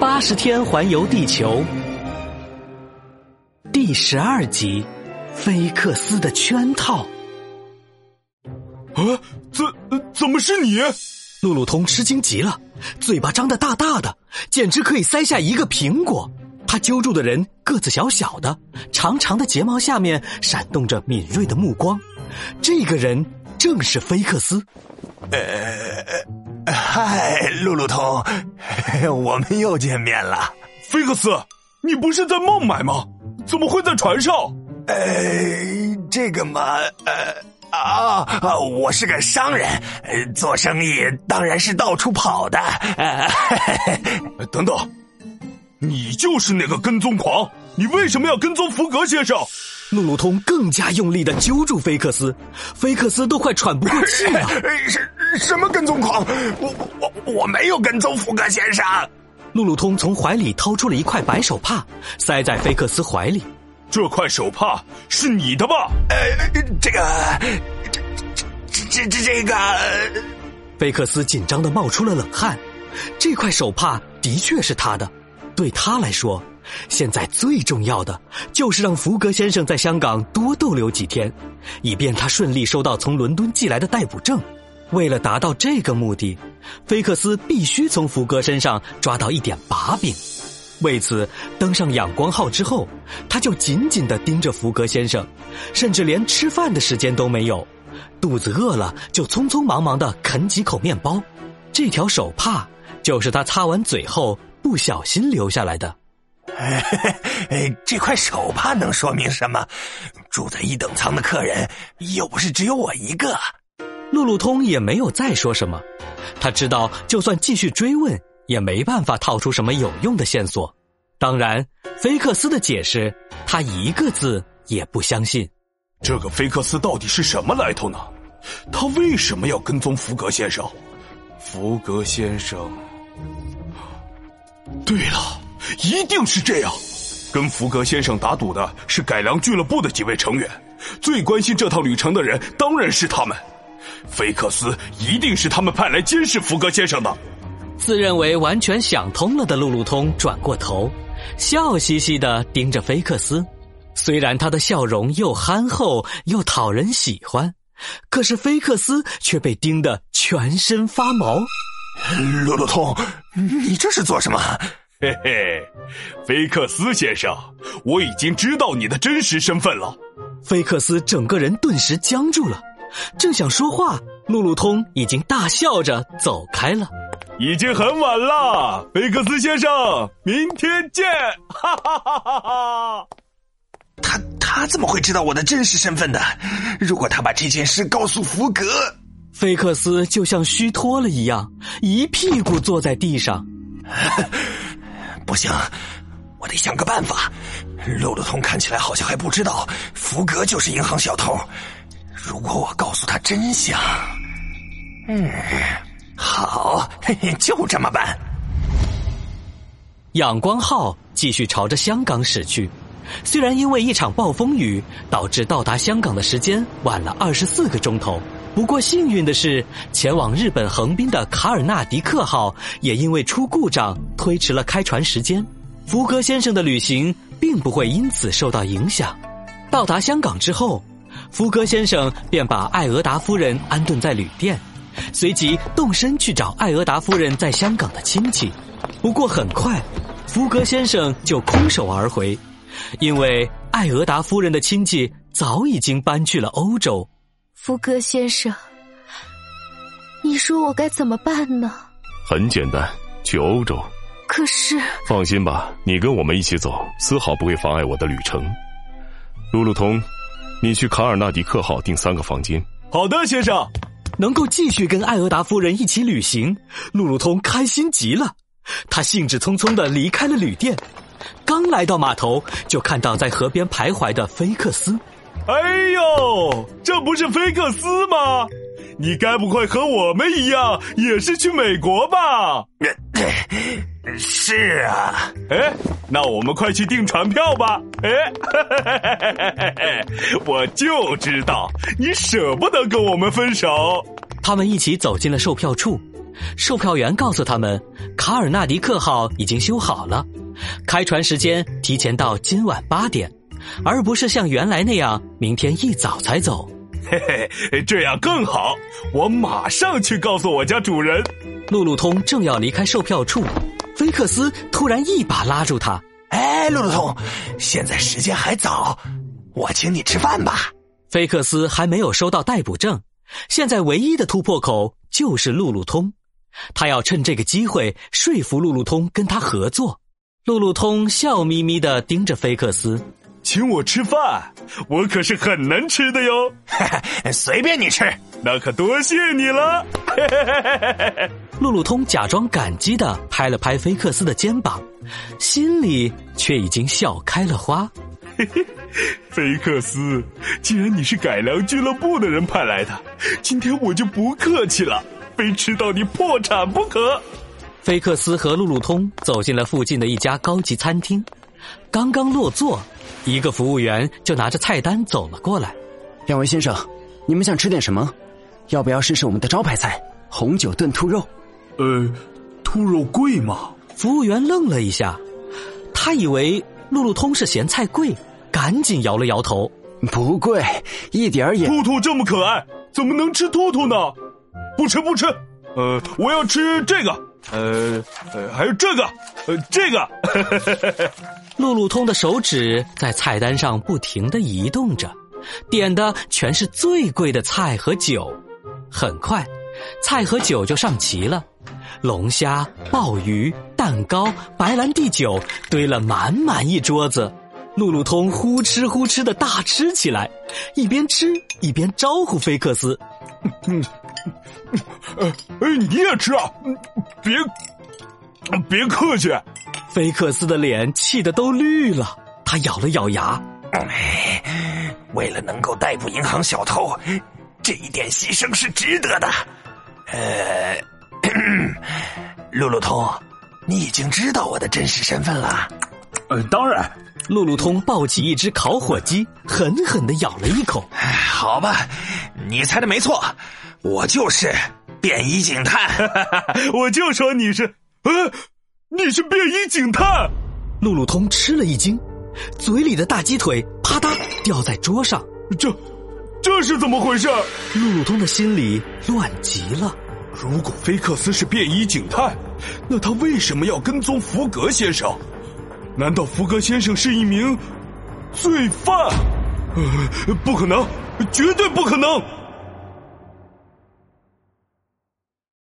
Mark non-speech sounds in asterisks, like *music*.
八十天环游地球，第十二集：菲克斯的圈套。啊，怎怎么是你？路路通吃惊极了，嘴巴张得大大的，简直可以塞下一个苹果。他揪住的人个子小小的，长长的睫毛下面闪动着敏锐的目光。这个人正是菲克斯。呃，嗨，路路通，*laughs* 我们又见面了。菲克斯，你不是在孟买吗？怎么会在船上？呃，这个嘛，呃啊啊，我是个商人，做生意当然是到处跑的。*laughs* 等等，你就是那个跟踪狂？你为什么要跟踪福格先生？路路通更加用力的揪住菲克斯，菲克斯都快喘不过气了。什 *laughs* 什么跟踪狂？我我我没有跟踪福格先生。路路通从怀里掏出了一块白手帕，塞在菲克斯怀里。这块手帕是你的吧？呃，这个，这这这这这个，菲克斯紧张的冒出了冷汗。这块手帕的确是他的，对他来说。现在最重要的就是让福格先生在香港多逗留几天，以便他顺利收到从伦敦寄来的逮捕证。为了达到这个目的，菲克斯必须从福格身上抓到一点把柄。为此，登上仰光号之后，他就紧紧的盯着福格先生，甚至连吃饭的时间都没有。肚子饿了，就匆匆忙忙的啃几口面包。这条手帕就是他擦完嘴后不小心留下来的。*laughs* 哎，这块手帕能说明什么？住在一等舱的客人又不是只有我一个。路路通也没有再说什么，他知道就算继续追问，也没办法套出什么有用的线索。当然，菲克斯的解释，他一个字也不相信。这个菲克斯到底是什么来头呢？他为什么要跟踪福格先生？福格先生，对了。一定是这样，跟福格先生打赌的是改良俱乐部的几位成员，最关心这趟旅程的人当然是他们。菲克斯一定是他们派来监视福格先生的。自认为完全想通了的路路通转过头，笑嘻嘻的盯着菲克斯。虽然他的笑容又憨厚又讨人喜欢，可是菲克斯却被盯得全身发毛。路路通，你这是做什么？嘿嘿，菲克斯先生，我已经知道你的真实身份了。菲克斯整个人顿时僵住了，正想说话，路路通已经大笑着走开了。已经很晚了，菲克斯先生，明天见！哈哈哈哈哈！他他怎么会知道我的真实身份的？如果他把这件事告诉福格，菲克斯就像虚脱了一样，一屁股坐在地上。*laughs* 不行，我得想个办法。路路通看起来好像还不知道福格就是银行小偷。如果我告诉他真相，嗯，好，嘿嘿，就这么办。仰光号继续朝着香港驶去，虽然因为一场暴风雨导致到达香港的时间晚了二十四个钟头，不过幸运的是，前往日本横滨的卡尔纳迪克号也因为出故障推迟了开船时间。福格先生的旅行并不会因此受到影响。到达香港之后，福格先生便把艾俄达夫人安顿在旅店，随即动身去找艾俄达夫人在香港的亲戚。不过很快，福格先生就空手而回，因为艾俄达夫人的亲戚早已经搬去了欧洲。福格先生，你说我该怎么办呢？很简单，去欧洲。可是，放心吧，你跟我们一起走，丝毫不会妨碍我的旅程。路路通，你去卡尔纳迪克号订三个房间。好的，先生。能够继续跟艾俄达夫人一起旅行，路路通开心极了。他兴致匆匆的离开了旅店，刚来到码头，就看到在河边徘徊的菲克斯。哎呦，这不是菲克斯吗？你该不会和我们一样，也是去美国吧？是啊，哎，那我们快去订船票吧！哎，*laughs* 我就知道你舍不得跟我们分手。他们一起走进了售票处，售票员告诉他们，卡尔纳迪克号已经修好了，开船时间提前到今晚八点，而不是像原来那样明天一早才走。嘿嘿，这样更好，我马上去告诉我家主人。路路通正要离开售票处，菲克斯突然一把拉住他：“哎，路路通，现在时间还早，我请你吃饭吧。”菲克斯还没有收到逮捕证，现在唯一的突破口就是路路通。他要趁这个机会说服路路通跟他合作。路路通笑眯眯的盯着菲克斯，请我吃饭，我可是很能吃的哟。*laughs* 随便你吃，那可多谢你了。*laughs* 路路通假装感激的拍了拍菲克斯的肩膀，心里却已经笑开了花。*laughs* 菲克斯，既然你是改良俱乐部的人派来的，今天我就不客气了。非吃到你破产不可！菲克斯和路路通走进了附近的一家高级餐厅，刚刚落座，一个服务员就拿着菜单走了过来。两位先生，你们想吃点什么？要不要试试我们的招牌菜——红酒炖兔肉？呃，兔肉贵吗？服务员愣了一下，他以为路路通是嫌菜贵，赶紧摇了摇头：“不贵，一点儿也……兔兔这么可爱，怎么能吃兔兔呢？”不吃不吃，呃，我要吃这个，呃，呃，还有这个，呃，这个。*laughs* 路路通的手指在菜单上不停的移动着，点的全是最贵的菜和酒。很快，菜和酒就上齐了，龙虾、鲍鱼、蛋糕、白兰地酒堆了满满一桌子。路路通呼哧呼哧的大吃起来，一边吃一边招呼菲克斯。嗯呃，哎，你也吃啊？别，别客气。菲克斯的脸气得都绿了，他咬了咬牙，为了能够逮捕银行小偷，这一点牺牲是值得的。呃，*clears throat* 路路通，你已经知道我的真实身份了。呃，当然。路路通抱起一只烤火鸡，狠狠的咬了一口。好吧，你猜的没错，我就是便衣警探。*laughs* 我就说你是，呃，你是便衣警探。路路通吃了一惊，嘴里的大鸡腿啪嗒掉在桌上。这，这是怎么回事？路路通的心里乱极了。如果菲克斯是便衣警探，那他为什么要跟踪福格先生？难道福格先生是一名罪犯？呃，不可能，绝对不可能！